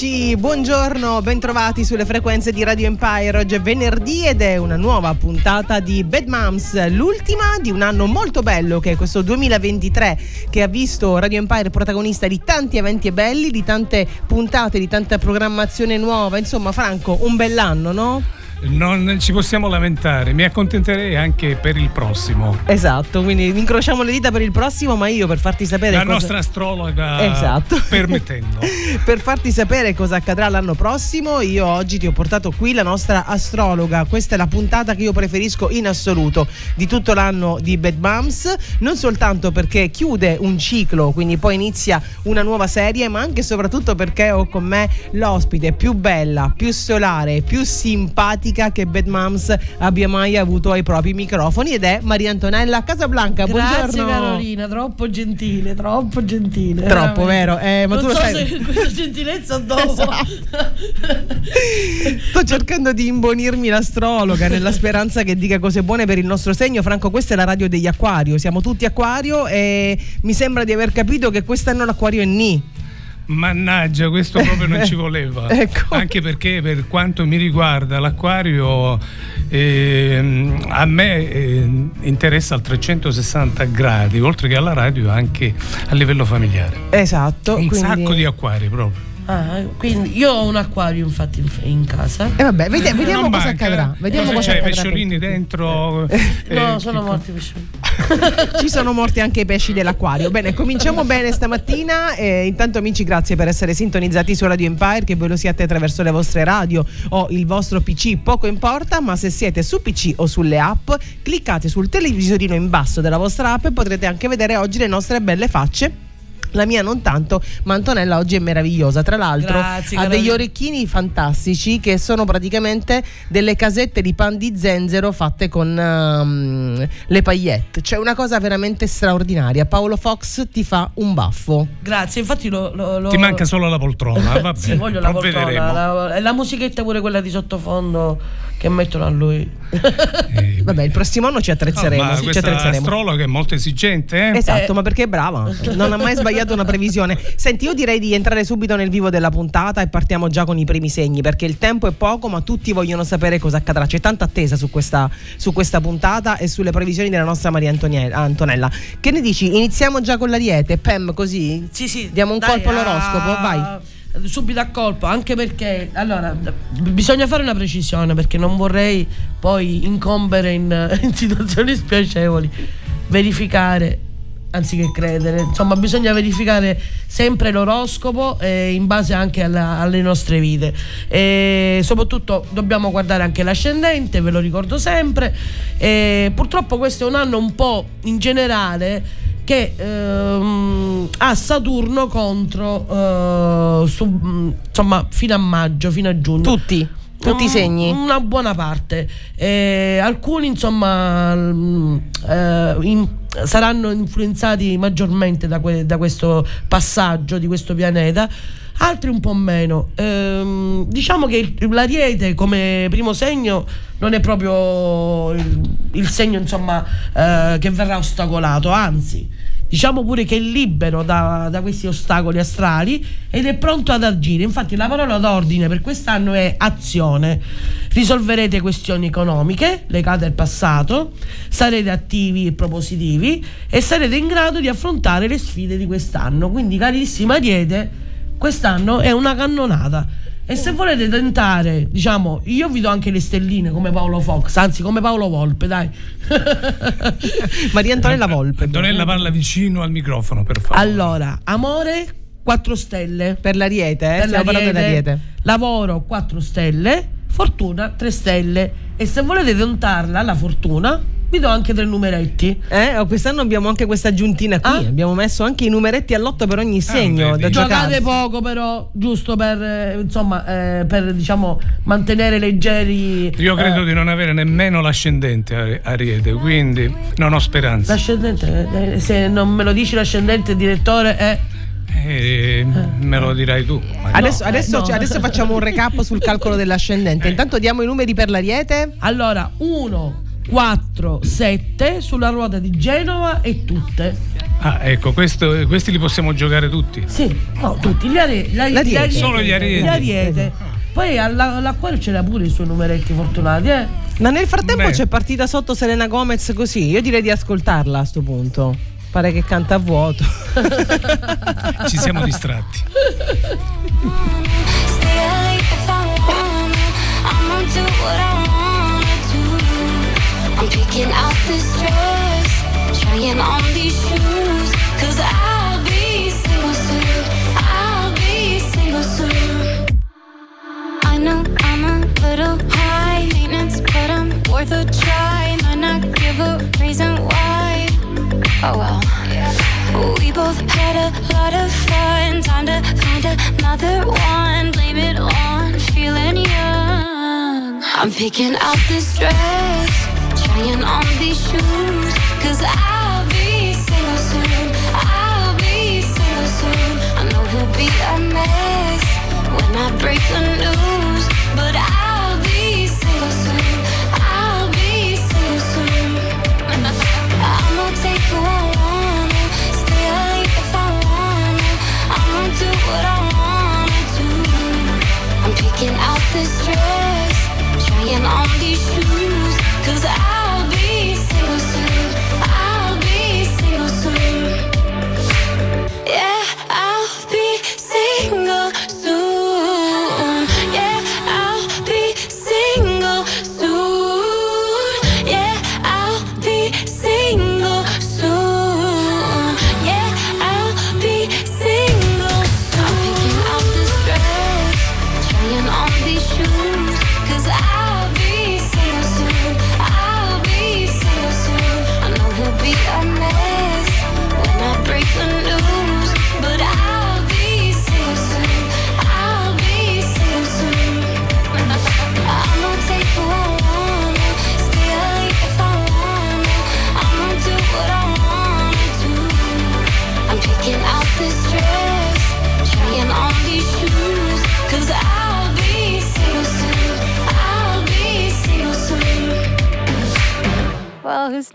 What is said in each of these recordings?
amici, buongiorno, bentrovati sulle frequenze di Radio Empire. Oggi è venerdì ed è una nuova puntata di Bad Moms, l'ultima di un anno molto bello che è questo 2023 che ha visto Radio Empire protagonista di tanti eventi belli, di tante puntate, di tanta programmazione nuova. Insomma, Franco, un bell'anno, no? Non ci possiamo lamentare, mi accontenterei anche per il prossimo. Esatto, quindi incrociamo le dita per il prossimo, ma io per farti sapere... La cosa... nostra astrologa esatto. permettendo. per farti sapere cosa accadrà l'anno prossimo, io oggi ti ho portato qui la nostra astrologa. Questa è la puntata che io preferisco in assoluto di tutto l'anno di Bad Moms, non soltanto perché chiude un ciclo, quindi poi inizia una nuova serie, ma anche e soprattutto perché ho con me l'ospite più bella, più solare, più simpatica simpatica che Bad Moms abbia mai avuto ai propri microfoni ed è Maria Antonella Casablanca. Grazie Carolina, troppo gentile, troppo gentile. Troppo, vero? Eh, ma non tu so sai... se questa gentilezza dopo. Esatto. Sto cercando di imbonirmi l'astrologa nella speranza che dica cose buone per il nostro segno. Franco, questa è la radio degli acquario, siamo tutti acquario e mi sembra di aver capito che quest'anno l'acquario è Ni. Mannaggia, questo proprio non ci voleva. ecco. Anche perché per quanto mi riguarda l'acquario eh, a me eh, interessa al 360 gradi, oltre che alla radio anche a livello familiare. Esatto. Un quindi... sacco di acquari proprio. Ah, quindi io ho un acquario infatti in, in casa. E eh vabbè, vediamo, vediamo cosa manca. accadrà. Vediamo cosa, cosa c'è, pesciolini dentro. Eh, no, sono morti i pesciolini. Ci sono morti anche i pesci dell'acquario. Bene, cominciamo bene stamattina. Eh, intanto, amici, grazie per essere sintonizzati su Radio Empire. Che voi lo siate attraverso le vostre radio o il vostro PC, poco importa. Ma se siete su PC o sulle app, cliccate sul televisorino in basso della vostra app e potrete anche vedere oggi le nostre belle facce la mia non tanto, ma Antonella oggi è meravigliosa. Tra l'altro Grazie, ha degli orecchini fantastici che sono praticamente delle casette di pan di zenzero fatte con um, le paillette. Cioè una cosa veramente straordinaria. Paolo Fox ti fa un baffo. Grazie, infatti lo, lo, lo... Ti manca solo la poltrona, va bene. sì, voglio la poltrona. La, la musichetta pure quella di sottofondo che mettono a lui. Eh, Vabbè, il prossimo anno ci attrezzeremo. No, ma sì, questa astrologa è molto esigente. Eh? Esatto, eh. ma perché è brava. Non ha mai sbagliato una previsione. Senti, io direi di entrare subito nel vivo della puntata e partiamo già con i primi segni, perché il tempo è poco, ma tutti vogliono sapere cosa accadrà. C'è tanta attesa su questa, su questa puntata e sulle previsioni della nostra Maria Antonella. Che ne dici? Iniziamo già con l'ariete, Pem, così? Sì, sì. Diamo un dai, colpo all'oroscopo, uh... vai subito a colpo, anche perché allora bisogna fare una precisione perché non vorrei poi incombere in, in situazioni spiacevoli. Verificare anziché credere, insomma, bisogna verificare sempre l'oroscopo eh, in base anche alla, alle nostre vite. E soprattutto dobbiamo guardare anche l'ascendente, ve lo ricordo sempre. E purtroppo questo è un anno un po' in generale che ehm, ha Saturno contro eh, su, insomma fino a maggio, fino a giugno. Tutti. Tutti i segni? Una buona parte. Eh, alcuni, insomma, eh, in, saranno influenzati maggiormente da, que, da, questo passaggio di questo pianeta, altri un po' meno. Eh, diciamo che l'Ariete come primo segno non è proprio il, il segno, insomma, eh, che verrà ostacolato, anzi diciamo pure che è libero da, da, questi ostacoli astrali ed è pronto ad agire. Infatti la parola d'ordine per quest'anno è azione. Risolverete questioni economiche legate al passato, sarete attivi e propositivi e sarete in grado di affrontare le sfide di quest'anno. Quindi carissima Ariete, quest'anno è una cannonata e se volete tentare, diciamo, io vi do anche le stelline come Paolo Fox, anzi come Paolo Volpe, dai. Maria Antonella Volpe. Antonella parla vicino al microfono, per favore. Allora, amore 4 stelle. Per l'ariete, eh? Per Stiamo l'ariete. dell'ariete. Lavoro 4 stelle, fortuna 3 stelle. E se volete tentarla, la fortuna, vi do anche tre numeretti. Eh, oh, quest'anno abbiamo anche questa aggiuntina qui. Ah? Abbiamo messo anche i numeretti all'otto per ogni ah, segno. Ah, da Giocate poco, però, giusto per eh, insomma, eh, per diciamo mantenere leggeri. Io credo eh, di non avere nemmeno l'ascendente Ariete, quindi non ho speranza. L'ascendente, eh, se non me lo dici l'ascendente, direttore, è. Eh, me lo dirai tu. Adesso, no, adesso, no. adesso, facciamo un recap sul calcolo dell'ascendente. Intanto diamo i numeri per l'Ariete. Allora, 1, 4, 7 sulla ruota di Genova e tutte. Ah, ecco, questo, questi li possiamo giocare tutti. Sì, no, tutti. Gli are, la, La diete. Solo gli arieti. Gli ariete. Poi alla- all'acquario c'era pure i suoi numeretti fortunati, eh. Ma nel frattempo Beh. c'è partita sotto Selena Gomez così. Io direi di ascoltarla a sto punto. Pare che canta a vuoto. Ci siamo distratti. I'm picking out this dress, trying on these shoes. Cause I'll be single soon. I'll be single soon. I know I'm a little high maintenance, but I'm worth a try. Might not give a reason why. Oh well. We both had a lot of fun. Time to find another one. Blame it on feeling young. I'm picking out this dress, trying on these shoes. Cause I'll be single soon. I'll be single soon. I know he'll be a mess when I break the news. What I wanna do. I'm picking out this dress, trying on these shoes. Cause I'll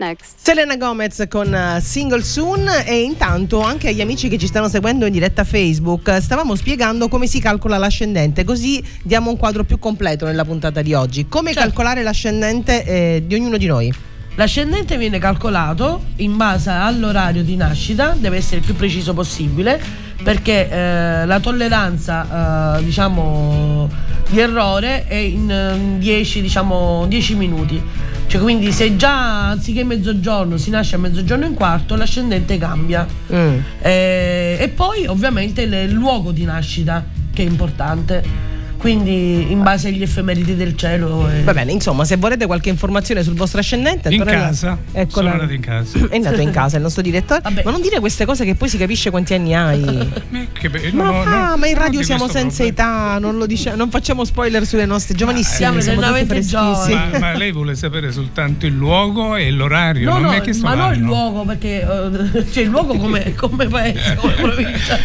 next? Selena Gomez con eh, Single Soon e intanto anche agli amici che ci stanno seguendo in diretta Facebook eh, stavamo spiegando come si calcola l'ascendente così diamo un quadro più completo nella puntata di oggi. Come Certo. calcolare l'ascendente eh, di ognuno di noi? L'ascendente viene calcolato in base all'orario di nascita, deve essere il più preciso possibile, perché eh, la tolleranza, eh, diciamo, di errore è in eh, 10, diciamo, 10 minuti. Cioè, quindi se già anziché mezzogiorno si nasce a mezzogiorno e un quarto, l'ascendente cambia. Mm. Eh, e poi ovviamente il il luogo di nascita, che è importante. Quindi in base agli effemeriti del cielo. eh. Va bene, insomma, se volete qualche informazione sul vostro ascendente, In Antonella- casa. Eccola. Sono nato in casa. È nato in casa il nostro direttore. Vabbè. Ma non dire queste cose che poi si capisce quanti anni hai. Eh, che be- Ma, no, no, ah, no, ma in radio di siamo senza problema. età, non, lo dice- non facciamo spoiler sulle nostre giovanissime. Siamo siamo freschissimi. giovani. Ma, ma lei vuole sapere soltanto il luogo e l'orario, No, non no, mi ha chiesto ma non il l'anno. luogo perché eh, cioè il luogo come, come paese, come provincia.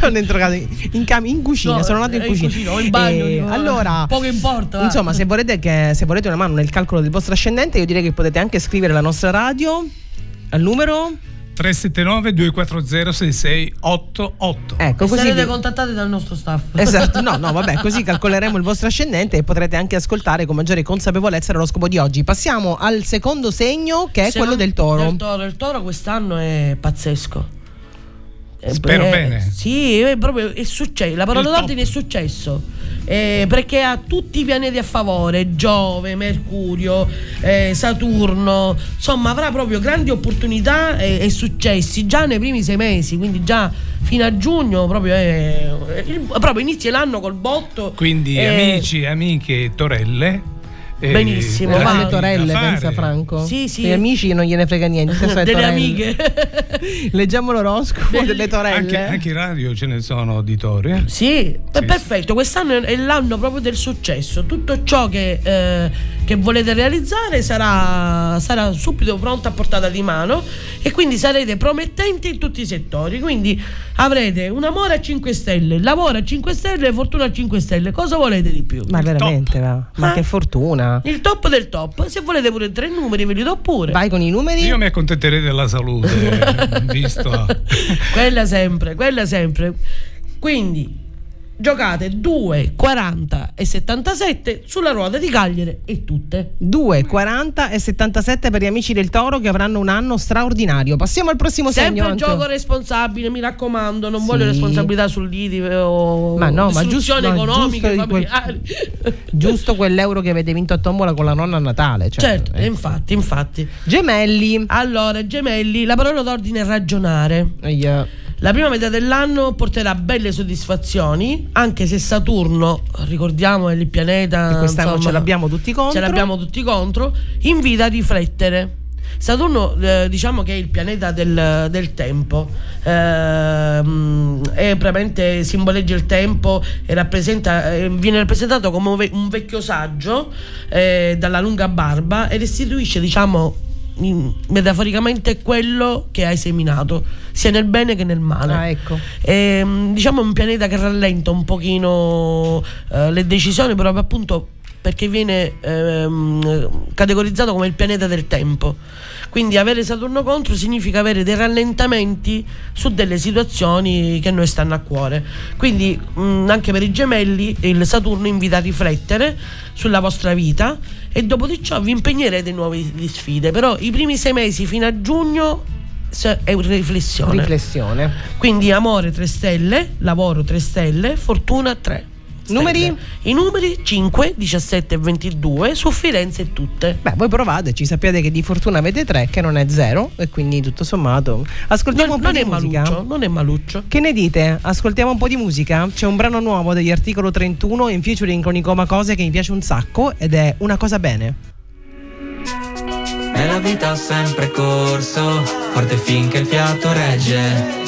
non è entrato in, in cam- in cucina, No, sono nato in in cucina. cucina o in bagno, Eh, dico, allora, poco importa. Insomma, se volete, che, se volete una mano nel calcolo del vostro ascendente, io direi che potete anche scrivere alla nostra radio al numero. 379 240 6688. Ecco, E così. sarete vi- contattati dal nostro staff. Esatto, no, no, vabbè, così calcoleremo il vostro ascendente e potrete anche ascoltare con maggiore consapevolezza l'oroscopo di oggi. Passiamo al secondo segno che è Se quello non- del toro. Del toro. Il toro quest'anno è pazzesco. Eh, Spero eh, bene. Sì, è proprio è successo. La parola d'ordine è successo. Eh, perché ha tutti i pianeti a favore: Giove, Mercurio, eh, Saturno. Insomma, avrà proprio grandi opportunità e, e successi già nei primi sei mesi. Quindi, già fino a giugno, proprio, proprio inizia l'anno col botto. Quindi Eh, amici, amiche, torelle. Eh, Benissimo, Le varie da torelle, pensa Franco. Sì, sì. Gli amici non gliene frega niente. le delle torelle. amiche. Leggiamo l'oroscopo Belli- delle torelle. Anche, anche in radio ce ne sono di tori. eh. Sì, è Sì, perfetto. Quest'anno è l'anno proprio del successo. Tutto ciò che, eh, che volete realizzare sarà, sarà subito pronto a portata di mano e quindi sarete promettenti in tutti i settori. Quindi avrete un amore a 5 stelle, lavoro a 5 stelle, fortuna a 5 stelle. Cosa volete di più? Ma veramente, va. Ma Ah. che fortuna. Il top del top. Se volete pure tre numeri, ve li do pure. Vai con i numeri. Io mi accontenterei della salute, visto. quella sempre, quella sempre. Quindi giocate 2, 40 e 77 sulla ruota di Cagliere e tutte. 2, 40 e 77 per gli amici del Toro che avranno un anno straordinario. Passiamo al prossimo Sempre segno. gioco responsabile, mi raccomando, non sì. voglio responsabilità sull'IDI o ma no, ma giusto, no, economiche, giusto, quel, giusto quell'euro che avete vinto a tombola con la nonna a Natale. Cioè, certo, eh. infatti, infatti. Gemelli. Allora, gemelli, la parola d'ordine è ragionare. Yeah. La prima metà dell'anno porterà belle soddisfazioni, anche se Saturno, ricordiamo, è il pianeta. E quest'anno insomma, ce l'abbiamo tutti contro. Ce l'abbiamo tutti contro. Invita a riflettere. Saturno eh, diciamo che è il pianeta del, del tempo, eh, simboleggia il tempo e rappresenta, eh, viene rappresentato come un, ve- un vecchio saggio eh, dalla lunga barba e restituisce diciamo metaforicamente quello che hai seminato, sia nel bene che nel male. Ah, ecco. E, ehm, diciamo un pianeta che rallenta un pochino eh, le decisioni, proprio appunto perché viene ehm, categorizzato come il pianeta del tempo. Quindi avere Saturno contro significa avere dei rallentamenti su delle situazioni che a noi stanno a cuore. Quindi mh, anche per i gemelli il Saturno invita a riflettere sulla vostra vita e dopo di ciò vi impegnerete in nuove sfide. Però i primi sei mesi fino a giugno è una riflessione. Riflessione. Quindi amore 3 stelle, lavoro 3 stelle, fortuna 3. Numeri? I numeri 5, 17 e 22 su Firenze e tutte. Beh, voi provateci, sappiate che di fortuna avete 3, che non è 0 e quindi tutto sommato. Ascoltiamo non, un po' di musica. Maluccio, non è maluccio. Che ne dite? Ascoltiamo un po' di musica? C'è un brano nuovo degli articolo 31 in featuring con Icoma Cose che mi piace un sacco ed è Una cosa bene. Nella vita ho sempre corso, forte finché il fiato regge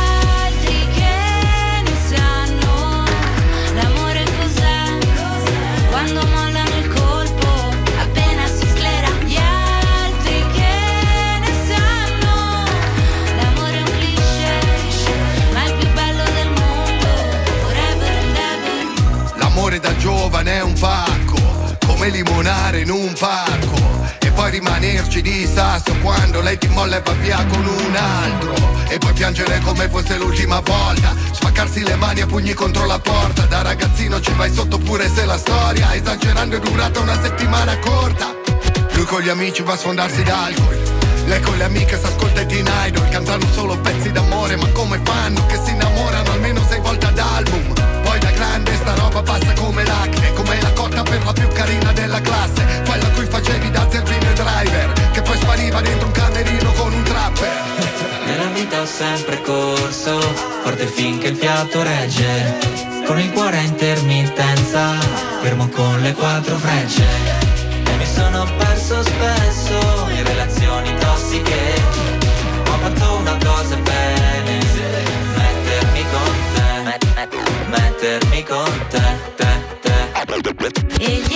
Da giovane è un pacco, come limonare in un parco. E poi rimanerci di sasso quando lei ti molla e va via con un altro. E poi piangere come fosse l'ultima volta. Spaccarsi le mani a pugni contro la porta. Da ragazzino ci vai sotto pure se la storia, esagerando, è durata una settimana corta. Lui con gli amici va a sfondarsi d'alcol. Lei con le amiche s'ascolta i Teen Idol Cantano solo pezzi d'amore Ma come fanno che si innamorano almeno sei volte ad album Poi da grande sta roba passa come l'acne Come la cotta per la più carina della classe Quella cui facevi da zerbino e driver Che poi spariva dentro un camerino con un trapper Nella vita ho sempre corso, forte finché il fiato regge. Con il cuore a intermittenza, fermo con le quattro frecce. E mi sono perso spesso in relazioni tossiche. Ho fatto una cosa bene, mettermi con te, mettermi con te, te, te. E gli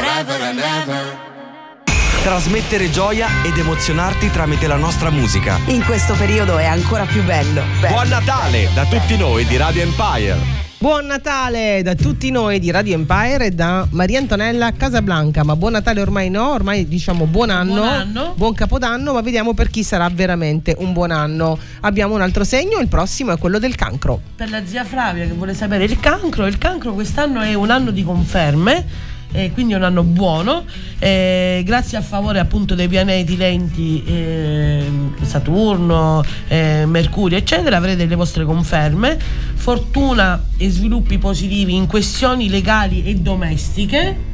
forever and ever. Trasmettere gioia ed emozionarti tramite la nostra musica. In questo periodo è ancora più bello. Buon Natale da tutti noi di Radio Empire. Buon Natale da tutti noi di Radio Empire e da Maria Antonella Casablanca. Ma buon Natale ormai no, ormai diciamo buon anno, Buon anno. buon capodanno, ma vediamo per chi sarà veramente un buon anno. Abbiamo un altro segno, il prossimo è quello del cancro. Per la zia Flavia che vuole sapere il cancro, il cancro quest'anno è un anno di conferme. Eh, quindi è un anno buono, eh, grazie a favore appunto dei pianeti lenti eh, Saturno, Mercurio eccetera avrete le vostre conferme, fortuna e sviluppi positivi in questioni legali e domestiche,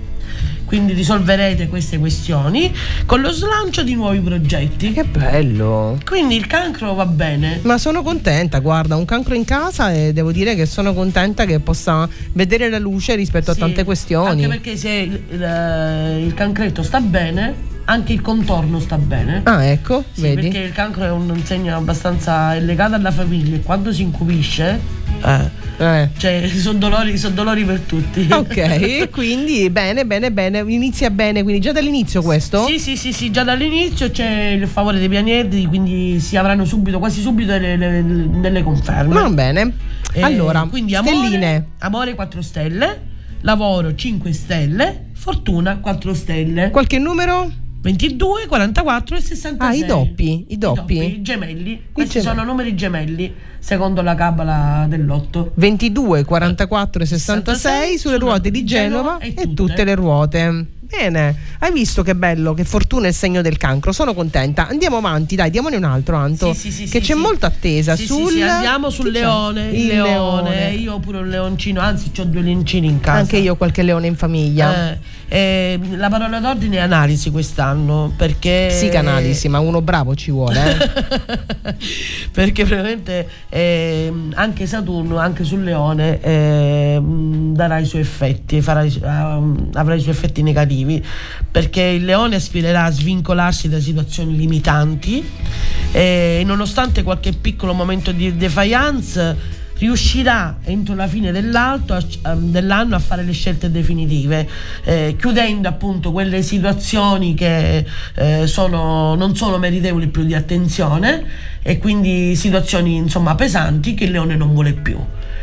quindi risolverete queste questioni con lo slancio di nuovi progetti. Che bello! Quindi il cancro va bene. Ma sono contenta, guarda, un cancro in casa e devo dire che sono contenta che possa vedere la luce rispetto Sì, a tante questioni. Anche perché se il, il- il cancretto sta bene, anche il contorno sta bene. Ah, ecco, Sì, vedi? perché il cancro è un segno abbastanza legato alla famiglia e quando si incupisce, eh, Eh. cioè sono dolori, son dolori per tutti. Ok, quindi bene, bene, bene, inizia bene, quindi già dall'inizio questo? Sì, sì, sì, sì, già dall'inizio c'è il favore dei pianeti, quindi si avranno subito, quasi subito delle, delle- delle conferme. Va bene. Eh, allora, quindi amore, stelline. amore 4 stelle, lavoro 5 stelle, fortuna 4 stelle. Qualche numero? 22, 44 e 66. Ah, i doppi, i doppi? i gemelli. Questi gemelli. sono numeri gemelli, secondo la cabala dell'otto. 22, 44 e 66 sulle ruote di Genova e tutte le ruote. Bene, hai visto che bello, che fortuna è il segno del cancro, sono contenta. Andiamo avanti, dai, diamone un altro, Anto, Sì, sì, sì, che c'è molta attesa sul... andiamo sul leone, il, Il leone. leone. Io ho pure un leoncino, anzi ho due leoncini in casa. Anche io ho qualche leone in famiglia. Eh, eh, la parola d'ordine è analisi quest'anno perché Psicanalisi, ma uno bravo ci vuole. eh. perché veramente ehm, anche Saturno, anche sul leone, ehm, darà i suoi effetti, farà ehm, avrà i suoi effetti negativi, perché il leone aspirerà a svincolarsi da situazioni limitanti e nonostante qualche piccolo momento di defiance riuscirà entro la fine a- dell'anno a fare le scelte definitive, eh, chiudendo appunto quelle situazioni che eh, sono, non sono meritevoli più di attenzione e quindi situazioni insomma pesanti che il leone non vuole più.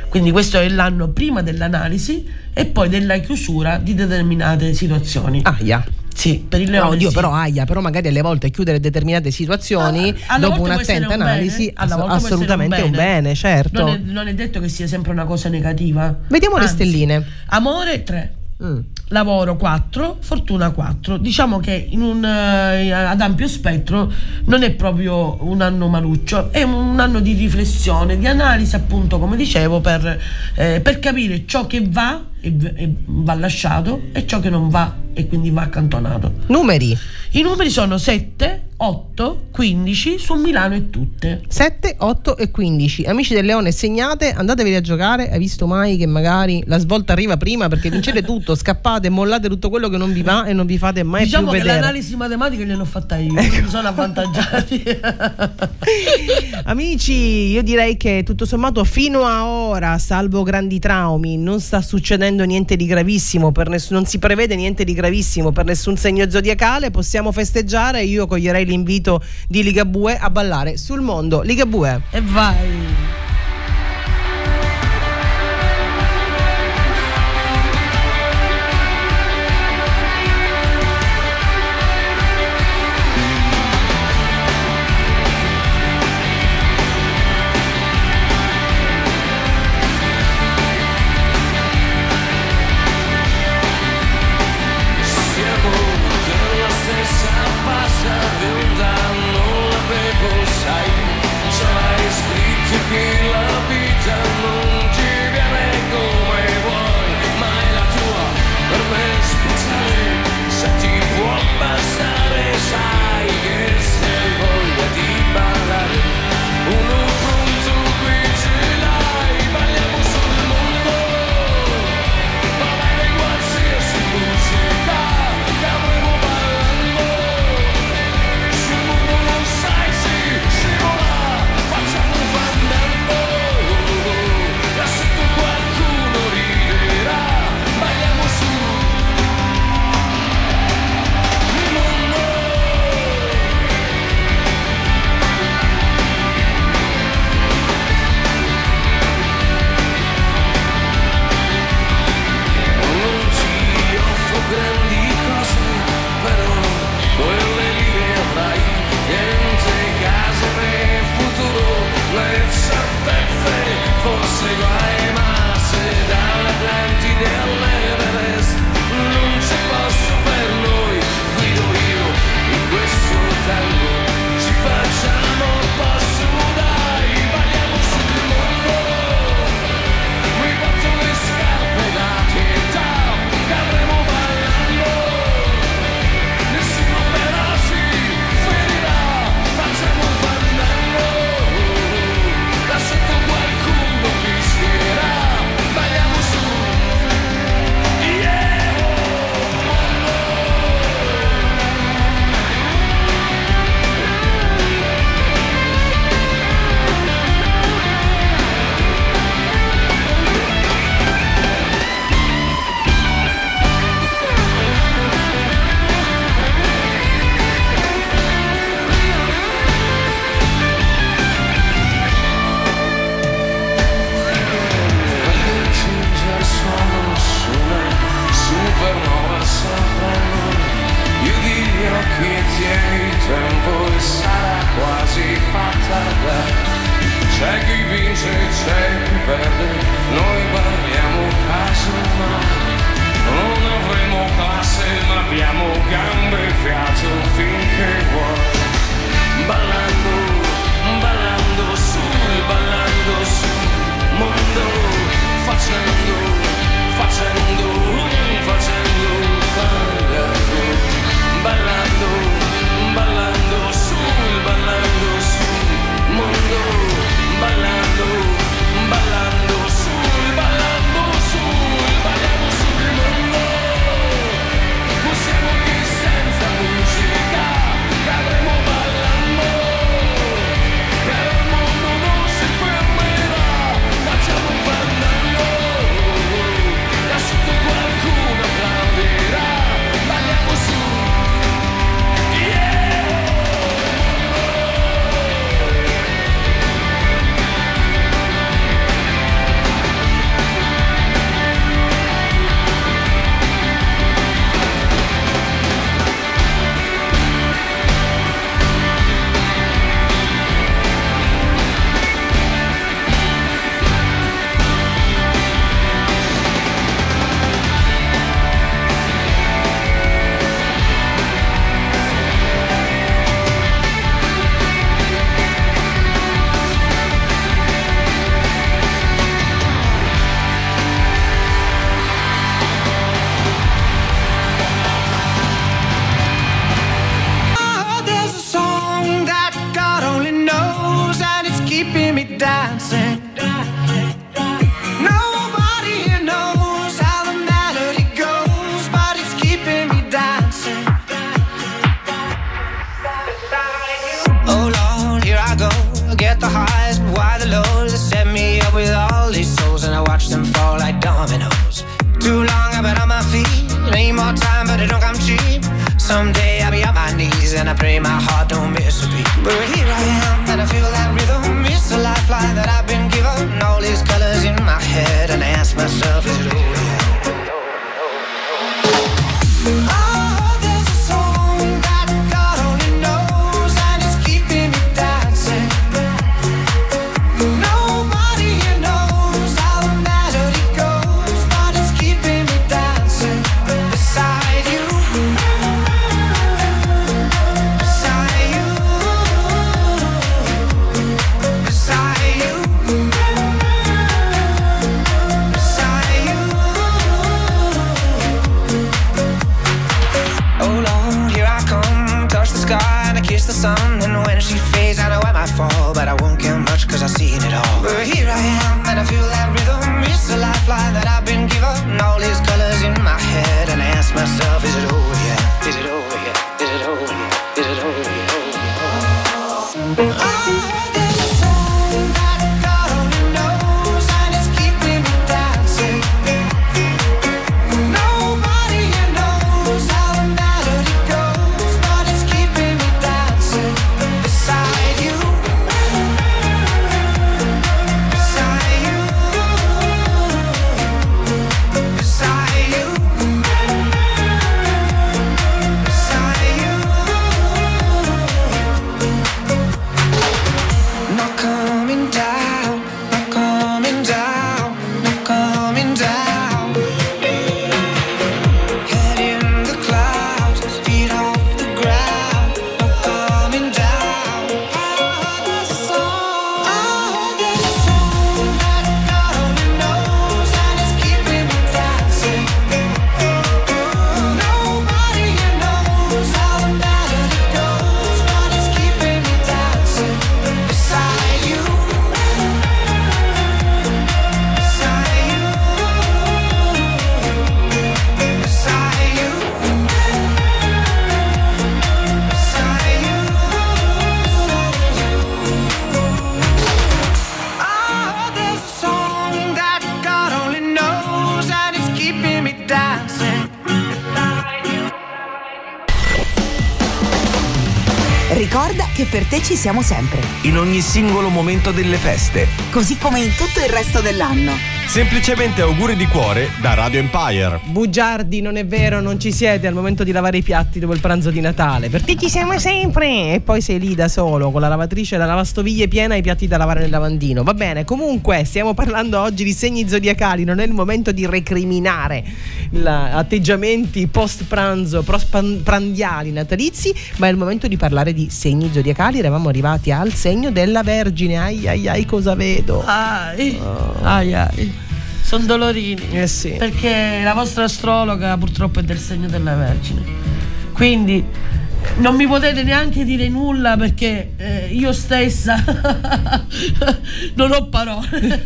Quindi questo è l'anno prima dell'analisi e poi della chiusura di determinate situazioni. Aia. Sì, per il leone. oddio, sì. però aia, però magari alle volte chiudere determinate situazioni Ah, dopo un'attenta un bene, analisi alla ass- volta può essere assolutamente un bene, certo. Non è, non è detto che sia sempre una cosa negativa. Vediamo le Anzi, stelline. Amore 3. Mm. Lavoro 4, fortuna 4. Diciamo che in un, eh, ad ampio spettro non è proprio un anno maluccio, è un anno di riflessione, di analisi, appunto, come dicevo, per, eh, per capire ciò che va e, e va lasciato e ciò che non va e quindi va accantonato. Numeri I numeri sono 7, 8, 15 su Milano e tutte. 7, 8 e 15. Amici del Leone, segnate, andatevi a giocare. Hai visto mai che magari la svolta arriva prima perché vincete tutto, scappate, mollate tutto quello che non vi va e non vi fate mai diciamo più che vedere. l'analisi matematica gliel'ho fatta io, mi sono avvantaggiati. Amici, io direi che tutto sommato fino a ora, salvo grandi traumi, non sta succedendo niente di gravissimo, ness- non si prevede niente di gravissimo per nessun segno zodiacale, possiamo festeggiare, io coglierei l'invito di Ligabue a ballare sul mondo. Ligabue. e vai. sun ci siamo sempre. In ogni singolo momento delle feste. Così come in tutto il resto dell'anno. Semplicemente auguri di cuore da Radio Empire. Bugiardi, non è vero, non ci siete al momento di lavare i piatti dopo il pranzo di Natale. Per te ci siamo sempre! E poi sei lì da solo con la lavatrice e la lavastoviglie piena e i piatti da lavare nel lavandino. Va bene, comunque stiamo parlando oggi di segni zodiacali, non è il momento di recriminare la, atteggiamenti post pranzo, post prandiali natalizi, ma è il momento di parlare di segni zodiacali. Eravamo arrivati al segno della Vergine. Ai ai ai, cosa vedo? Ai, oh. ai, ai. Sono dolorini. Eh sì. Perché la vostra astrologa purtroppo è del segno della Vergine. Quindi non mi potete neanche dire nulla perché eh, io stessa non ho parole.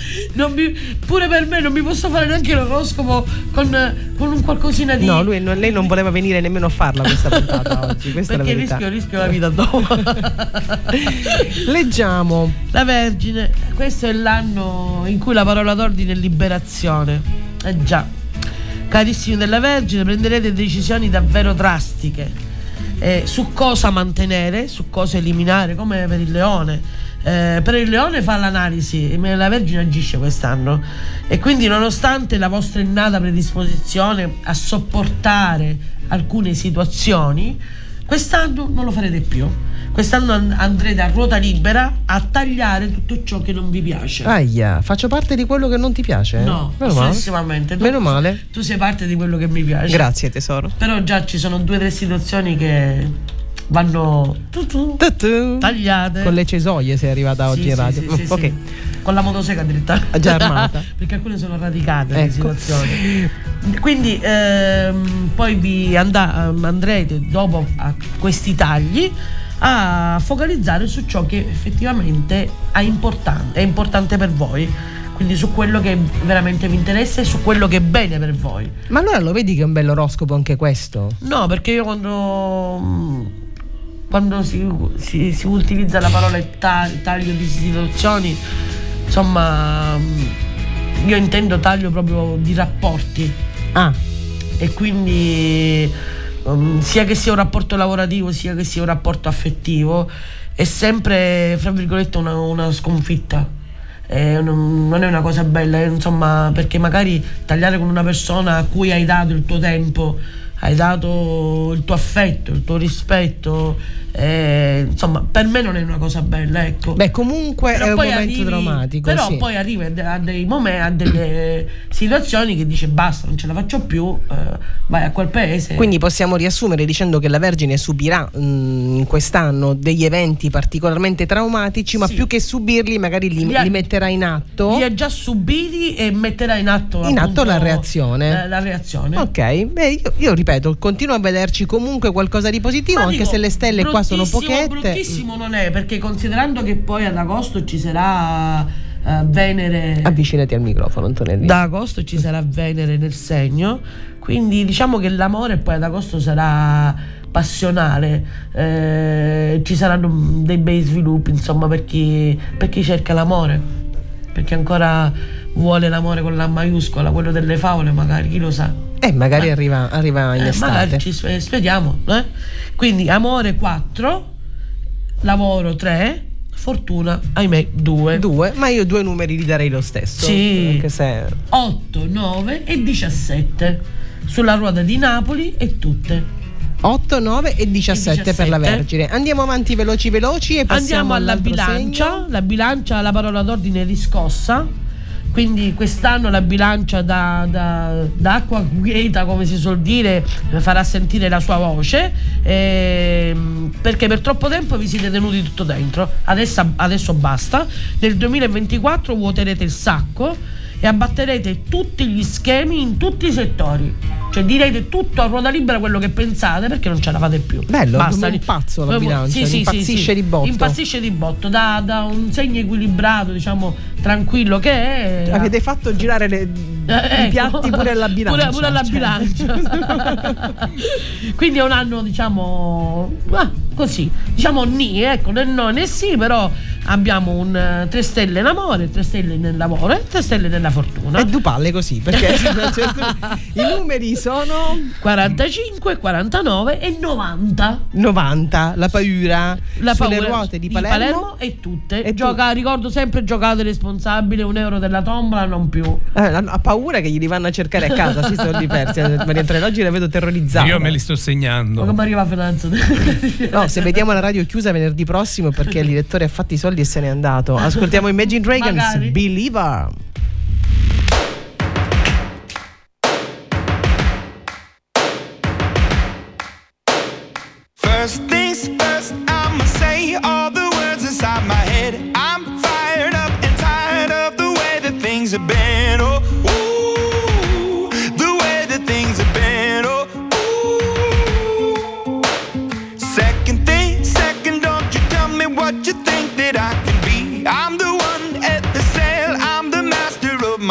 Non mi- pure per me non mi posso fare neanche l'oroscopo con, con un qualcosina di. No, lui, non- lei non voleva venire nemmeno a farla questa puntata oggi. Questa perché è la verità. rischio, rischio la vita dopo. Leggiamo. La Vergine, questo è l'anno in cui la parola d'ordine è liberazione. Eh già. Carissimi della Vergine, prenderete decisioni davvero drastiche. Eh, su cosa mantenere, su cosa eliminare, come per il leone. Eh, per il leone fa l'analisi, la Vergine agisce quest'anno e quindi nonostante la vostra innata predisposizione a sopportare alcune situazioni, quest'anno non lo farete più. Quest'anno and- andrete a ruota libera a tagliare tutto ciò che non vi piace. Aia, faccio parte di quello che non ti piace? No, Meno male. Tu- Meno male. Tu sei parte di quello che mi piace. Grazie tesoro. Però già ci sono due o tre situazioni che vanno tu, tu, tagliate. Con le cesoie sei arrivata oggi sì, in radio. sì, sì, ok. Con la motosega direttamente. Già armata. Perché alcune sono radicate le Ecco. situazioni. Quindi ehm, poi vi anda- ehm, andrete dopo a questi tagli a focalizzare su ciò che effettivamente è importante, è importante per voi. Quindi su quello che veramente vi interessa e su quello che è bene per voi. Ma allora lo vedi che è un bell'oroscopo anche questo? No, perché io quando, mm, quando si, si- si utilizza la parola ta- taglio di situazioni, insomma, mm, io intendo taglio proprio di rapporti. Ah. E quindi mm, sia che sia un rapporto lavorativo, sia che sia un rapporto affettivo, è sempre, fra virgolette, una, una sconfitta. Eh, non, non è una cosa bella, eh, insomma, perché magari tagliare con una persona a cui hai dato il tuo tempo, hai dato il tuo affetto, il tuo rispetto, eh, insomma, per me non è una cosa bella, ecco. Beh, comunque Però è un momento arrivi- drammatico. Però sì. poi arrivi a, de- a dei momenti, a delle situazioni che dice basta, non ce la faccio più, eh, vai a quel paese. Quindi possiamo riassumere dicendo che la Vergine subirà mh, in quest'anno degli eventi particolarmente traumatici, ma Sì. più che subirli magari li, Li ha- li metterà in atto. li ha già subiti e metterà in atto, In atto appunto, la reazione. La, la reazione. Ok, beh, io, io ripeto, continuo a vederci comunque qualcosa di positivo, Ma anche dico, se le stelle qua sono bruttissimo, pochette. Bruttissimo non è, perché considerando che poi ad agosto ci sarà eh, Venere. Avvicinati al microfono, Antonelli. Da agosto ci sarà Venere nel segno, quindi diciamo che l'amore poi ad agosto sarà passionale, eh, ci saranno dei bei sviluppi insomma per chi, per chi cerca l'amore, per chi ancora vuole l'amore con la maiuscola, quello delle favole magari, chi lo sa. Eh, magari arriva, arriva in Eh, estate. magari ci spe- speriamo. eh. Quindi amore 4, lavoro 3, fortuna ahimè 2. Due, ma io due numeri li darei lo stesso. Sì. Se 8, 9 e 17. Sulla ruota di Napoli e tutte. 8, 9 e 17, per la 17. Vergine. Andiamo avanti veloci veloci e passiamo Andiamo alla bilancia. segno. La bilancia, la parola d'ordine riscossa. Quindi quest'anno la bilancia da, da- da acqua quieta, come si suol dire, farà sentire la sua voce. ehm, perché per troppo tempo vi siete tenuti tutto dentro. Adesso, adesso basta. Nel 2024 vuoterete il sacco e abbatterete tutti gli schemi in tutti i settori. Cioè direte tutto a ruota libera quello che pensate perché non ce la fate più. Bello, Basta. come un pazzo la bilancia, impazzisce di botto. Impazzisce di botto, da, da un segno equilibrato, diciamo, tranquillo che è. Avete fatto girare le- Eh, i ecco. piatti pure alla bilancia. Pure, pure alla cioè. bilancia. Quindi è un anno, diciamo, ah, così, diciamo ni, ecco, né no né sì, però abbiamo un 3 stelle in amore, 3 stelle nel lavoro e 3 stelle nella fortuna. E due palle così, perché certo, i numeri sono 45, 49 e 90. 90, la paura, la sulle paura ruote di Palermo, di Palermo e tutte. E Gioca, tu? ricordo sempre giocate responsabile, un euro della tombola, non più. Eh, ha paura che gli vanno a cercare a casa, si sono persi. Maria Antonella oggi la vedo terrorizzata. Io me li sto segnando. Ma come arriva Finanza? no, se vediamo la radio chiusa venerdì prossimo perché il direttore ha fatto i soldi e se n'è andato. Ascoltiamo Imagine Dragons. Believer.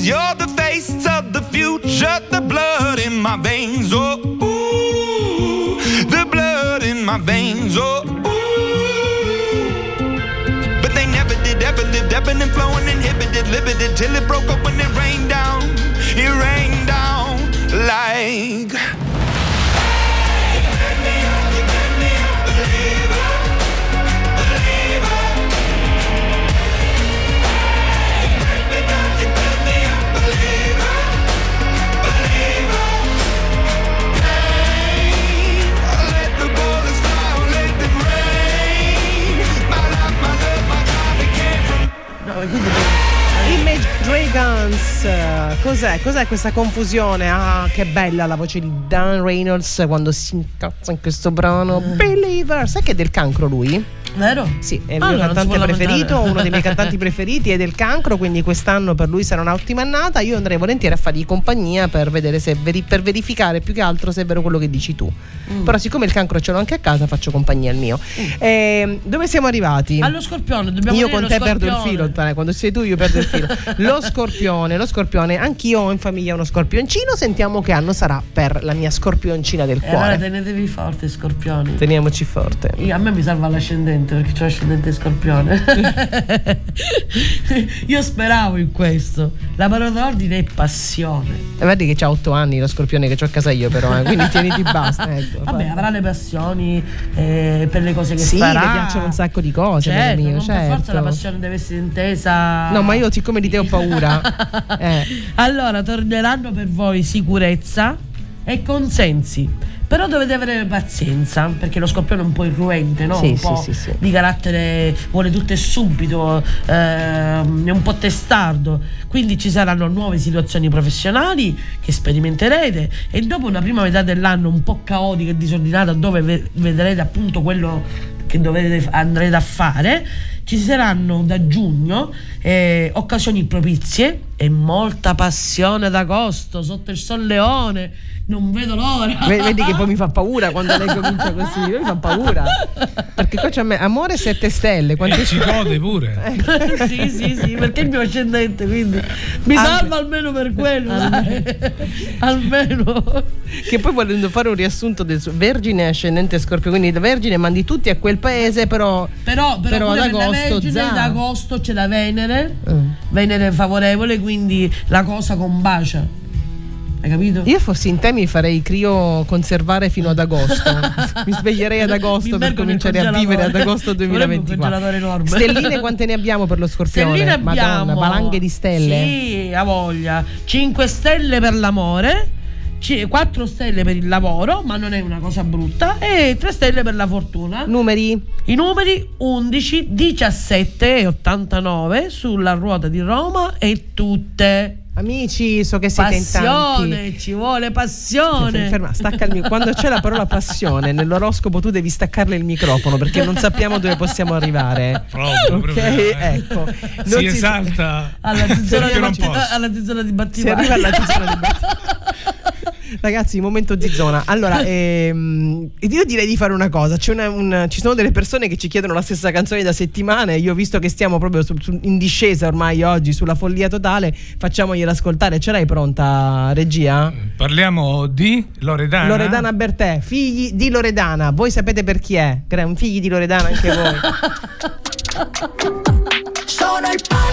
The. You're the face of the future, the blood in my veins. Oh, ooh, the blood in my veins. Oh, ooh. But they never did, ever lived, ebbing and flowing, inhibited, limited, till it broke open and rained down. It rained Eh, cos'è? Cos'è questa confusione? Ah, che bella la voce di Dan Reynolds quando si incazza in questo brano. Believer, sai che è del cancro lui? Vero? Sì, è il Allora, mio cantante preferito, uno dei miei cantanti preferiti è del cancro, quindi quest'anno per lui sarà un'ottima annata. Io andrei volentieri a fargli compagnia per vedere se veri- per verificare più che altro se è vero quello che dici tu. Mm. Però siccome il cancro ce l'ho anche a casa, faccio compagnia al mio. Eh, dove siamo arrivati? Allo scorpione, dobbiamo Io con te perdo il scorpione. filo, Antonella, quando sei tu io perdo il filo. Lo scorpione, lo scorpione, anch'io ho in famiglia uno scorpioncino, sentiamo che anno sarà per la mia scorpioncina del E allora cuore. tenetevi forte, scorpioni. Teniamoci forte. Io- a me mi salva l'ascendente perché c'ho l'ascendente scorpione. Io speravo in questo. La parola d'ordine è passione. E vedi che c'ha otto anni lo scorpione che ho a casa io però, eh, quindi tieniti basta. Ecco, Vabbè, Fai. avrà le passioni eh, per le cose che Sì, farà. le piacciono un sacco di cose, Certo, amore mio, non per forza certo. la passione deve essere intesa. No, ma io siccome di te ho paura. eh. Allora, torneranno per voi sicurezza e consensi. Però dovete avere pazienza, perché lo scorpione è un po' irruente, no? Sì, un sì, po' sì, sì. di carattere, vuole tutto e subito, ehm, è un po' testardo. Quindi ci saranno nuove situazioni professionali che sperimenterete e dopo una prima metà dell'anno un po' caotica e disordinata dove ve- vedrete appunto quello che dovete, andrete a fare, ci saranno da giugno eh, occasioni propizie e molta passione ad agosto sotto il Sol Leone. Non vedo l'ora. Ve- Vedi che poi mi fa paura quando lei comincia così, mi fa paura. Perché qua c'è me- amore 7 stelle. E ci gode pure. sì, sì, sì, perché è il mio ascendente, quindi mi Alme- salva almeno per quello. almeno. Che poi volendo fare un riassunto del suo Vergine ascendente Scorpio, quindi da Vergine mandi tutti a quel paese, però, Però, però, però ad agosto Vergine, agosto c'è la Venere, Mm. Venere favorevole, quindi la cosa combacia. Hai capito? Io fossi in te mi farei crio conservare fino ad agosto. mi sveglierei ad agosto per cominciare a vivere ad agosto Ci vorrebbe un 2024. congelatore enorme. Stelline quante ne abbiamo per lo scorpione? Stelline Madonna, abbiamo valanghe di stelle. Sì, ha voglia. 5 stelle per l'amore. 4 stelle per il lavoro, ma non è una cosa brutta, e 3 stelle per la fortuna. Numeri? I numeri 11, 17 e 89 sulla ruota di Roma e tutte. Amici, so che siete in tanti. Passione, ci vuole passione. Ferma, stacca il microfono. Quando c'è la parola passione nell'oroscopo tu devi staccarle il microfono perché non sappiamo dove possiamo arrivare. Proprio, Ok, proprio, eh. ecco. Non Si si- esalta. Alla zizzona di, alla zizzona di Si Battivai. arriva alla zizzona di Ragazzi, momento zizzona. Allora, ehm, io direi di fare una cosa. C'è una- un- ci sono delle persone che ci chiedono la stessa canzone da settimane. Io, ho visto che stiamo proprio su- su- in discesa ormai oggi sulla follia totale, facciamogliela ascoltare. Ce l'hai pronta, regia? Parliamo di Loredana. Loredana Bertè, figli di Loredana. Voi sapete per chi è? Gra- Figli di Loredana anche voi. Sono il padre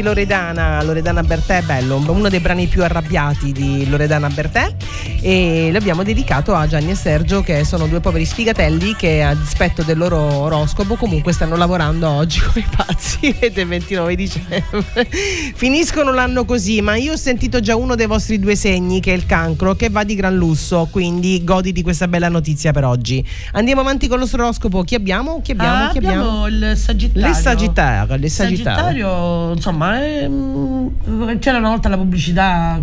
di Loredana, Loredana Bertè, bello, uno dei brani più arrabbiati di Loredana Bertè. E l'abbiamo dedicato a Gianni e Sergio che sono due poveri sfigatelli che a dispetto del loro oroscopo comunque stanno lavorando oggi come pazzi ed è 29 dicembre. Finiscono l'anno così, ma io ho sentito già uno dei vostri due segni che è il cancro che va di gran lusso, quindi godi di questa bella notizia per oggi. Andiamo avanti con lo oroscopo. Chi abbiamo? Chi abbiamo? Ah, Chi abbiamo? abbiamo il Sagittario. Le Sagittario, le Sagittario. Sagittario, insomma, è, mm, c'era una volta la pubblicità,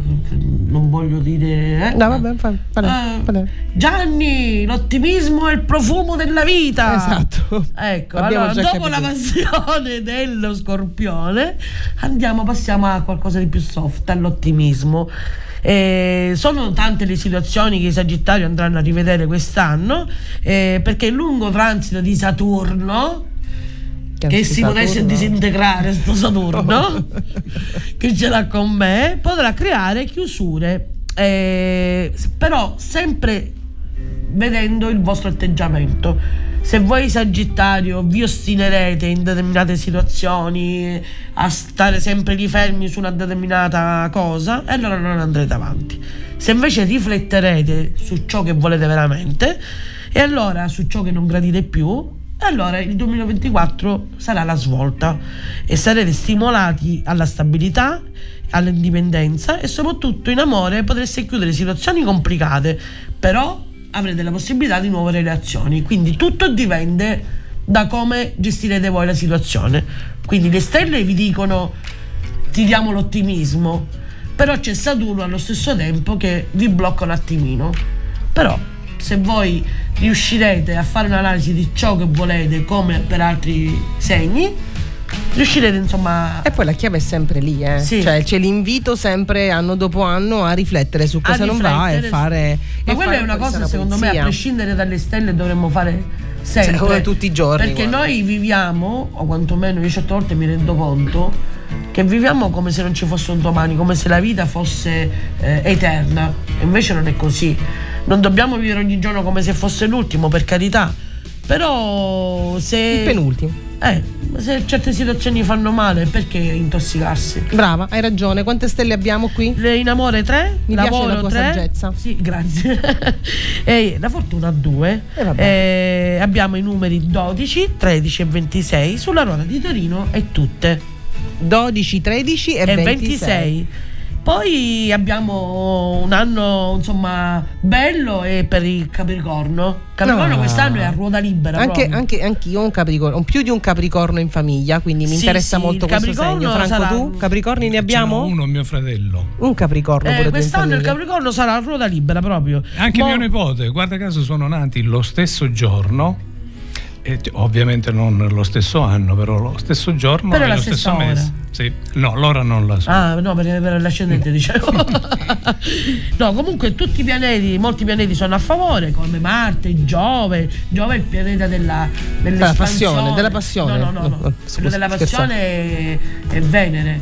non voglio dire. eh, No, vabbè, Eh, Gianni, l'ottimismo è il profumo della vita. Esatto. Ecco, allora, dopo capito. la passione dello scorpione, andiamo, passiamo a qualcosa di più soft, all'ottimismo. Eh, sono tante le situazioni che i Sagittari andranno a rivedere quest'anno eh, perché il lungo transito di Saturno che si potesse disintegrare sto Saturno che ce l'ha con me potrà creare chiusure eh, però sempre vedendo il vostro atteggiamento. Se voi Sagittario vi ostinerete in determinate situazioni a stare sempre lì fermi su una determinata cosa allora non andrete avanti. Se invece rifletterete su ciò che volete veramente e allora su ciò che non gradite più allora il 2024 sarà la svolta e sarete stimolati alla stabilità, all'indipendenza e soprattutto in amore potreste chiudere situazioni complicate, però avrete la possibilità di nuove relazioni. Quindi tutto dipende da come gestirete voi la situazione. Quindi le stelle vi dicono ti diamo l'ottimismo, però c'è Saturno allo stesso tempo che vi blocca un attimino. Però se voi riuscirete a fare un'analisi di ciò che volete come per altri segni, riuscirete insomma E poi la chiave è sempre lì, eh. Sì. cioè c'è l'invito sempre anno dopo anno a riflettere su cosa non va e riflettere fare. Ma e quella fare è una cosa secondo me a prescindere dalle stelle dovremmo fare sempre. Cioè, tutti i giorni, Perché guarda. noi viviamo, o quantomeno io certe volte mi rendo conto, che viviamo come se non ci fosse un domani, come se la vita fosse eh, eterna. E invece non è così. Non dobbiamo vivere ogni giorno come se fosse l'ultimo, per carità. Però se. Il penultimo. Eh, se certe situazioni fanno male, perché intossicarsi? Brava, hai ragione. Quante stelle abbiamo qui? In amore 3, Mi piace lavoro la tua 3. saggezza. Sì, grazie. e la fortuna 2. E vabbè. abbiamo i numeri 12, 13 e 26 sulla ruota di Torino e tutte. 12, 13 e, E 26. 26. Poi abbiamo un anno insomma bello e per il Capricorno. Capricorno No. quest'anno è a ruota libera. Anche, proprio. anche, anch'io ho un capricorno, ho più di un capricorno in famiglia, quindi mi Sì, interessa sì, molto il questo Capricorno segno. Franco, sarà- tu capricorni ne abbiamo? uno, mio fratello. Un capricorno Eh, quest'anno il. Capricorno sarà a ruota libera proprio. Anche Mo- mio nipote, guarda caso sono nati lo stesso giorno, e t- ovviamente non lo stesso anno, però lo stesso giorno Però e la lo stesso ora. mese. Sì. No, l'ora non la so. Ah, no, per, per l'ascendente dicevo. no, comunque tutti i pianeti, molti pianeti sono a favore, come Marte, Giove. Giove è il pianeta della, dell'espansione. passione, della passione. No, no, no. no. No, della passione è, è Venere.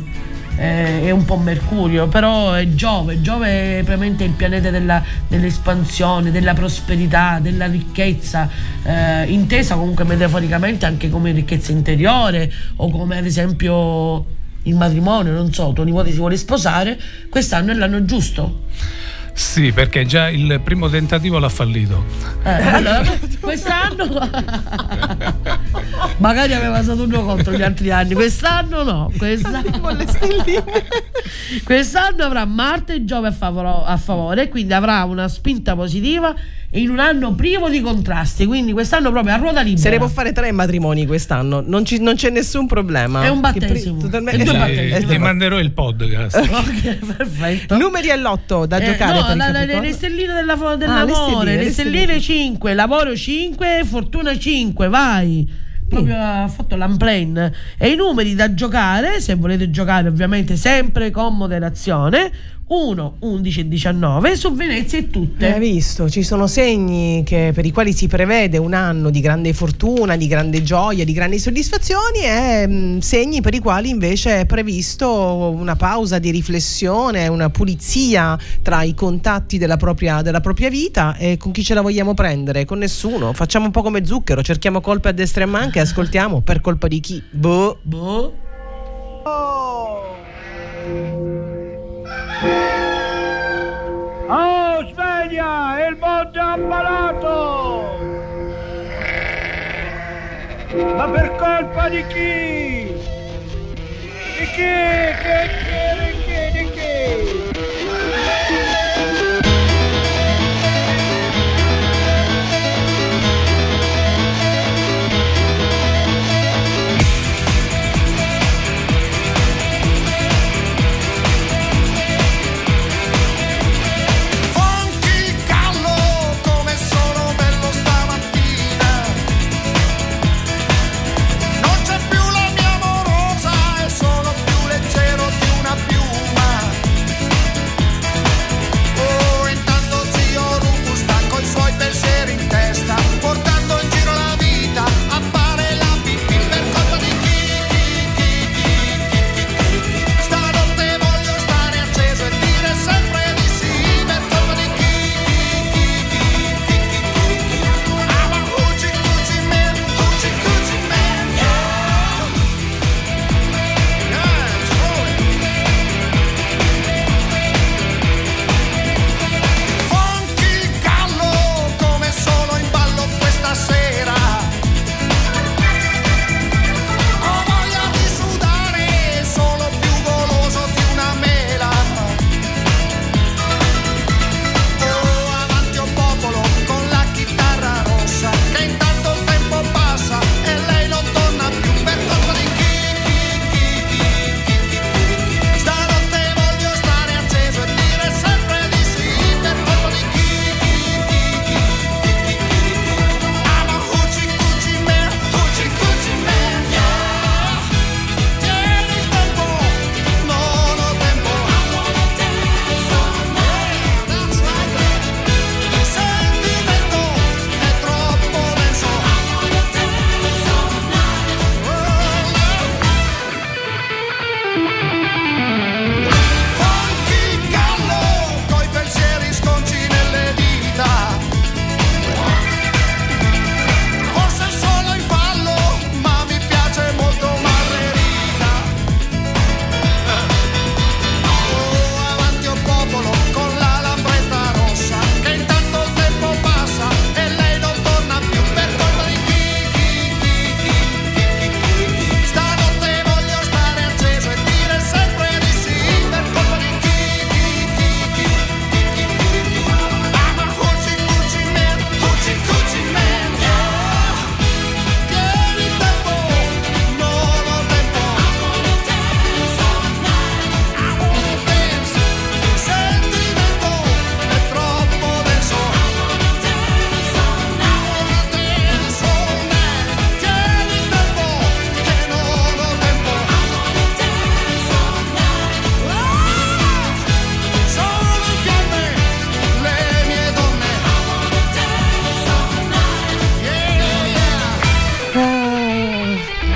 Eh, È un po' Mercurio, però è Giove. Giove è veramente il pianeta della- dell'espansione, della prosperità, della ricchezza, eh, intesa comunque metaforicamente anche come ricchezza interiore o come ad esempio il matrimonio, non so, tuo nipote si vuole sposare, quest'anno è l'anno giusto. Sì, perché già il primo tentativo l'ha fallito. Eh, allora, quest'anno magari aveva Saturno contro gli altri anni, quest'anno no, quest'anno, quest'anno avrà Marte e Giove a, favoro- a favore, quindi avrà una spinta positiva in un anno privo di contrasti, quindi quest'anno proprio a ruota libera. Se ne può fare tre matrimoni quest'anno, non, ci- non c'è nessun problema. È un Che pri- battesimo. totalmente- È due Ti- manderò il podcast. Ok, perfetto. Numeri all'otto da Eh, giocare no, la- la- le stelline della, fo- Ah, le dell'amore, stelline, le le stelline stelline. 5, lavoro 5, fortuna 5, vai. Proprio ha fatto l'unplane. E i numeri da giocare, se volete giocare ovviamente sempre con moderazione, 1, 11 e 19, su Venezia e tutte. Hai visto, ci sono segni che- per i quali si prevede un anno di grande fortuna, di grande gioia, di grandi soddisfazioni e mh, segni per i quali invece è previsto una pausa di riflessione, una pulizia tra i contatti della propria, della propria vita e con chi ce la vogliamo prendere? Con nessuno. Facciamo un po' come zucchero, cerchiamo colpe a destra e manca e ascoltiamo per colpa di chi? Boh. Boh. Oh, svegli! via! Il mondo è ammalato! Ma per colpa di chi? Di chi? Che, che, di chi? Di chi?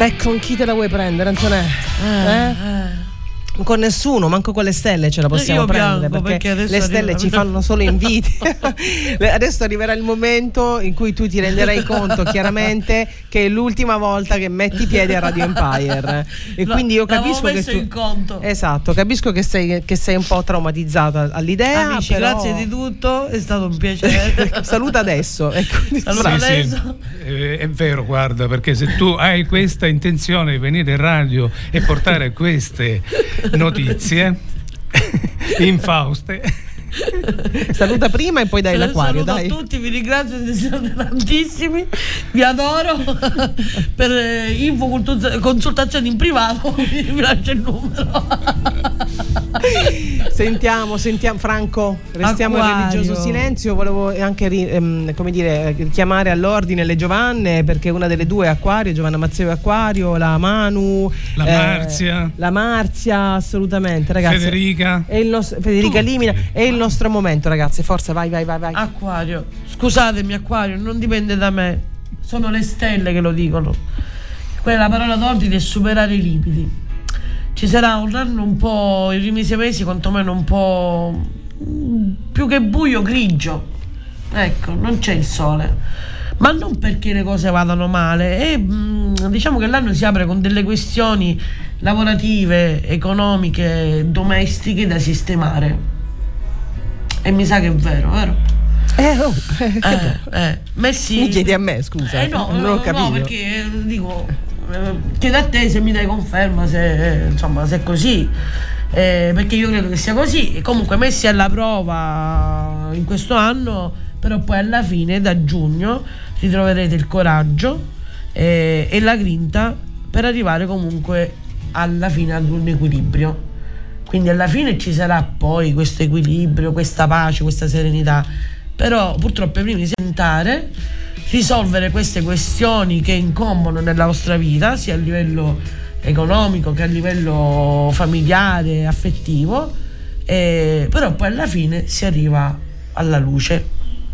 Beh, con chi te la vuoi prendere, Antonè? Eh? Con nessuno, manco con le stelle ce la possiamo prendere perché, perché le stelle arriva- ci fanno solo invidia. adesso arriverà il momento in cui tu ti renderai conto chiaramente che è l'ultima volta che metti piedi a Radio Empire. E Lo- quindi io capisco che tu in conto. Esatto, capisco che sei, che sei un po' traumatizzata all'idea. Amici, però- grazie di tutto, è stato un piacere. Saluta adesso. ecco. Saluta Sì, sì, adesso. eh, è vero, guarda, perché se tu hai questa intenzione di venire in radio e portare queste notizie. Infauste, Saluta prima e poi dai l'acquario, Saluto dai. a tutti, vi ringrazio, siete tantissimi, vi adoro. per eh, info, consultazioni in privato, vi lascio il numero. Sentiamo, sentiamo, Franco, restiamo in Acquario. religioso silenzio. Volevo anche ehm, come dire, richiamare all'ordine le Giovanne, perché una delle due è Acquario, Giovanna Mazzeo è Acquario, la Manu, La eh, Marzia. la Marzia, assolutamente, ragazzi. Federica. È il nostro- Federica Limina, è il nostro momento, ragazzi. Forza, vai, vai, vai, vai. Acquario, scusatemi, Acquario, non dipende da me, sono le stelle che lo dicono. Quella parola d'ordine è superare i limiti. Ci sarà un anno un po', i primi sei mesi quantomeno un po' più che buio, grigio. Ecco, non c'è il sole. Ma non perché le cose vadano male, è, mm, diciamo che l'anno si apre con delle questioni lavorative, economiche, domestiche da sistemare. E mi sa che è vero, vero? Eh, oh, eh, eh, Messi Mi chiedi a me, scusa. Eh no, non no, ho capito. no, perché eh, dico eh, chiedo a te se mi dai conferma se, eh, insomma, se è così. Eh, perché io credo che sia così. E comunque Messi alla prova in questo anno, però poi alla fine, da giugno, ritroverete il coraggio eh, e la grinta per arrivare comunque alla fine ad un equilibrio. Quindi alla fine ci sarà poi questo equilibrio, questa pace, questa serenità. Però purtroppo prima di sentare, risolvere queste questioni che incombono nella vostra vita, sia a livello economico che a livello familiare, affettivo, eh, però poi alla fine si arriva alla luce.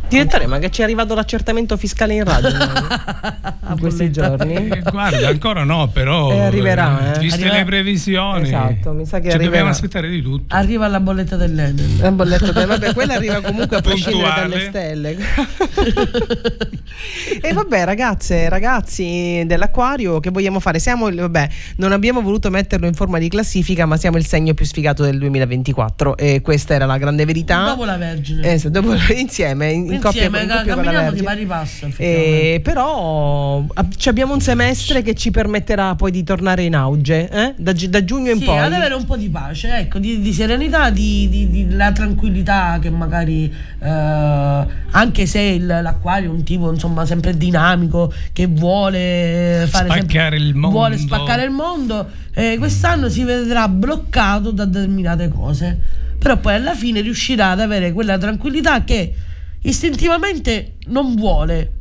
Direttore, ma che ci è arrivato l'accertamento fiscale in radio in questi giorni? Eh, Guarda, ancora no, però. Eh, arriverà, eh. Viste Arriva- le previsioni. Esatto, mi sa che ci arriverà. dobbiamo aspettare di tutto. Arriva la bolletta dell'Enel. La bolletta del- vabbè, quella arriva comunque a prescindere Puntuale. dalle stelle. e vabbè, ragazze, ragazzi dell'acquario, che vogliamo fare? Siamo, il- vabbè, non abbiamo voluto metterlo in forma di classifica, ma siamo il segno più sfigato del 2024 e questa era la grande verità. Dopo la Vergine. Eh, dopo- insieme, in, in coppia, Insieme, in coppia con la camminiamo di pari passo. Eh, però ci abbiamo un semestre che ci permetterà poi di tornare in auge eh? da, da giugno in Sì, poi. ad avere un po' di pace, ecco, di, di serenità, di, di- di- la tranquillità che magari, eh, anche se il- l'acquario è un tipo insomma sempre dinamico, che vuole fare sempre- Spaccare il mondo. vuole spaccare il mondo, eh, quest'anno si vedrà bloccato da determinate cose, però poi alla fine riuscirà ad avere quella tranquillità che istintivamente non vuole,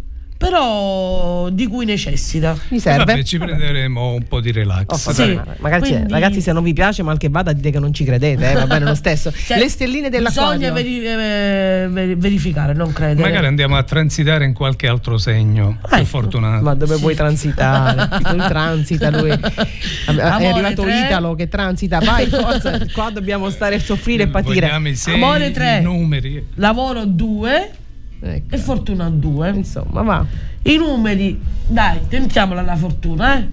però di cui necessita. Mi E serve? vabbè, ci prenderemo un po' di relax. Oh, Sì, magari, quindi- ragazzi, se non vi piace, mal che vada, dite che non ci credete, eh, va bene lo stesso. Cioè, Le stelline dell'acquario. Bisogna veri- eh, veri- verificare, non credere. Magari andiamo a transitare in qualche altro segno più Ecco. fortunato. Ma dove vuoi transitare? lui transita, lui. è Amore, arrivato tre. Italo che transita, vai, forza. Qua dobbiamo stare a soffrire e patire. Vogliamo i segni, Amore tre. i numeri. Lavoro 2 Ecco. e fortuna 2. Insomma, va. I numeri, dai, tentiamola la fortuna, eh.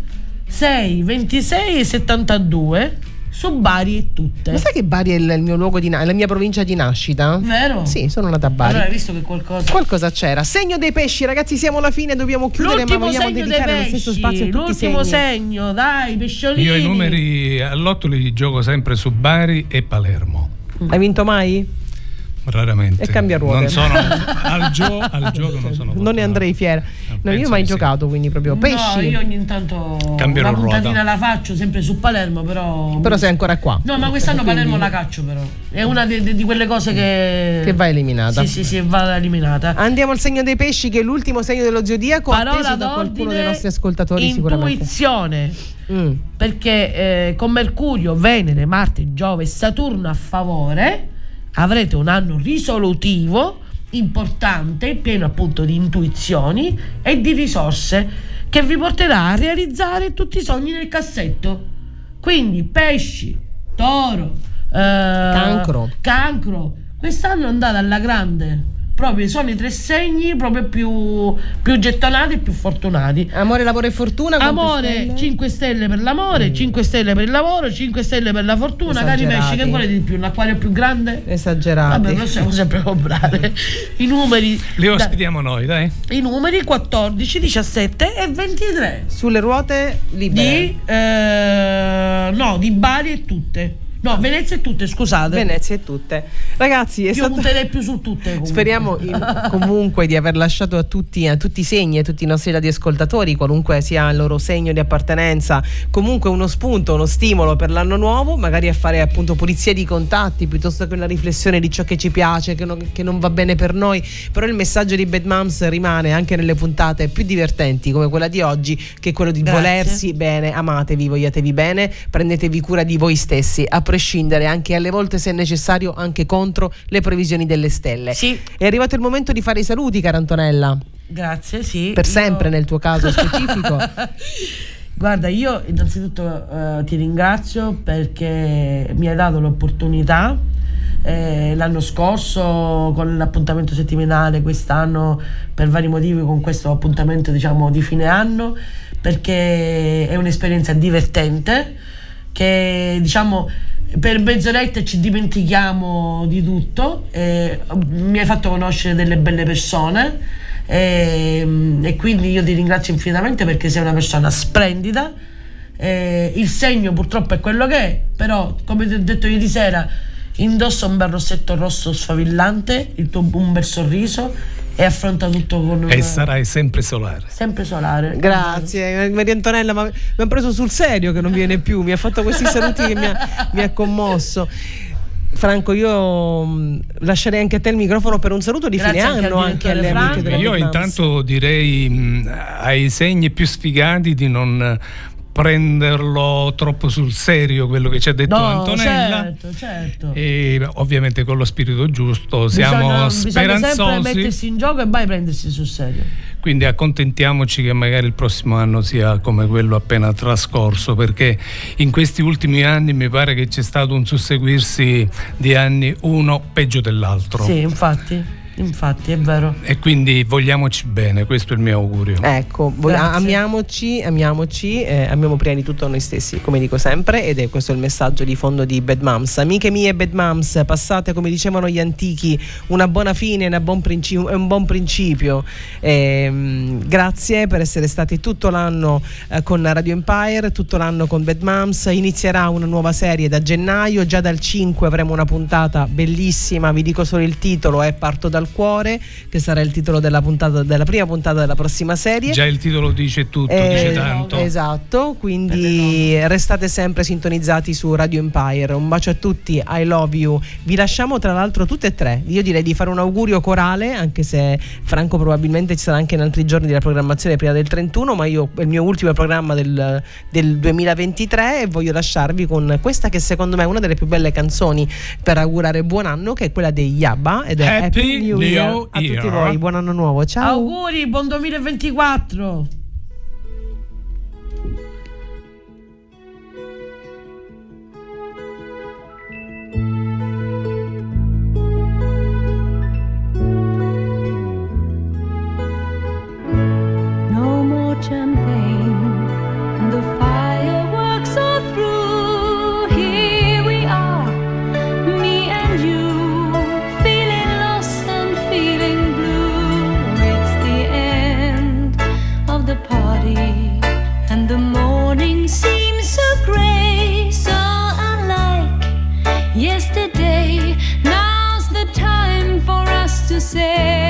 6, 26 e 72 su Bari e tutte. Ma sai che Bari è il, mio luogo di na- la mia provincia di nascita? Vero? Sì, sono nata a Bari. Allora hai visto che qualcosa Qualcosa c'era. Segno dei pesci, ragazzi, siamo alla fine, dobbiamo chiudere, L'ultimo ma vogliamo segno dei dedicare lo stesso spazio a tutti i l'ultimo segni. segno, dai, pesciolini. Io i numeri all'otto li gioco sempre su Bari e Palermo. Hai vinto mai? Raramente. E cambia ruote. Non sono al, gio- al gioco non sono Non ne andrei fiera. No, io penso mai di sì. giocato, quindi proprio pesci. No, io ogni tanto Cambierò una ruota. puntatina la faccio sempre su Palermo, però Però sei ancora qua. No, ma quest'anno Quindi- Palermo la caccio però. È una di, di- quelle cose che Che va eliminata. Sì, sì, sì, va eliminata. Andiamo al segno dei pesci, che è l'ultimo segno dello zodiaco, Parola da qualcuno d'ordine, dei nostri ascoltatori sicuramente. Intuizione. Mm. Perché eh, con Mercurio, Venere, Marte, Giove e Saturno a favore avrete un anno risolutivo importante, pieno appunto di intuizioni e di risorse che vi porterà a realizzare tutti i sogni nel cassetto. Quindi pesci, toro, eh, Cancro. cancro. Quest'anno andate alla grande. Proprio sono i tre segni proprio più, più gettonati e più fortunati. Amore, lavoro e fortuna. Amore, stelle? 5 stelle per l'amore, 5 stelle per il lavoro, 5 stelle per la fortuna. Cari Esagerati. pesci, che volete di più? Un acquario più grande? Esagerati. Vabbè, possiamo sempre comprare. I numeri. Li da- ospitiamo noi, dai. I numeri 14, 17 e 23. Sulle ruote libere. Di eh, no, di Bari e tutte. No, Venezia e tutte, scusate. Venezia e tutte. Ragazzi, è Io stato... punterei più su tutte. comunque. Speriamo comunque di aver lasciato a tutti, a tutti i segni, a tutti i nostri radioascoltatori, qualunque sia il loro segno di appartenenza, comunque uno spunto, uno stimolo per l'anno nuovo, magari a fare appunto pulizia di contatti piuttosto che una riflessione di ciò che ci piace, che non, che non va bene per noi. Però il messaggio di Bad Moms rimane anche nelle puntate più divertenti come quella di oggi, che è quello di Grazie. volersi bene, amatevi, vogliatevi bene, prendetevi cura di voi stessi, a prescindere anche alle volte se necessario anche contro le previsioni delle stelle. Sì. È arrivato il momento di fare i saluti, cara Antonella. Grazie, sì. Per Io- sempre nel tuo caso specifico. Guarda, io innanzitutto eh, ti ringrazio perché mi hai dato l'opportunità eh, l'anno scorso con l'appuntamento settimanale, quest'anno per vari motivi con questo appuntamento diciamo di fine anno, perché è un'esperienza divertente che diciamo per mezz'oretta ci dimentichiamo di tutto. eh, mi hai fatto conoscere delle belle persone. eh, e quindi io ti ringrazio infinitamente perché sei una persona splendida. Eh, il segno purtroppo è quello che è, però come ti ho detto ieri sera, indossa un bel rossetto rosso sfavillante, il tuo un bel sorriso e affronta tutto con E sarai sempre solare. sempre solare. Grazie, Maria Antonella, ma mi ha preso sul serio che non viene più, mi ha fatto questi saluti che mi ha, mi ha commosso. Franco, io mh, lascerei anche a te il microfono per un saluto di Grazie fine anche anno anche alle amiche della Io intanto direi mh, ai segni più sfigati di non prenderlo troppo sul serio quello che ci ha detto No, Antonella. certo, certo. E ovviamente con lo spirito giusto siamo bisogna, bisogna sempre speranzosi. mettersi in gioco e mai prendersi sul serio. Quindi accontentiamoci che magari il prossimo anno sia come quello appena trascorso, perché in questi ultimi anni mi pare che c'è stato un susseguirsi di anni uno peggio dell'altro. Sì, infatti, infatti, è vero. E quindi vogliamoci bene, questo è il mio augurio. Ecco, vo- Grazie. amiamoci, amiamoci, eh, amiamo prima di tutto noi stessi, come dico sempre, ed è questo il messaggio di fondo di Bad Moms. Amiche mie Bad Moms, passate come dicevano gli antichi, una buona fine una buon princi- e un buon principio. Ehm, grazie per essere stati tutto l'anno eh, con Radio Empire, tutto l'anno con Bad Moms. Inizierà una nuova serie da gennaio, già dal 5 avremo una puntata bellissima, vi dico solo il titolo, è Parto dal cuore, che sarà il titolo della, puntata, della prima puntata della prossima serie. Già il titolo dice tutto, Eh, dice tanto. Esatto, quindi restate sempre sintonizzati su Radio Empire. Un bacio a tutti, I love you. Vi lasciamo tra l'altro tutte e tre. Io direi di fare un augurio corale, anche se Franco probabilmente ci sarà anche in altri giorni della programmazione prima del 31, ma io è il mio ultimo programma del, del 2023 e voglio lasciarvi con questa che secondo me è una delle più belle canzoni per augurare buon anno, che è quella dei Yabba ed è Happy Happy New New Year a tutti Year. voi. Buon anno nuovo, ciao. Auguri, buon 2024! to say.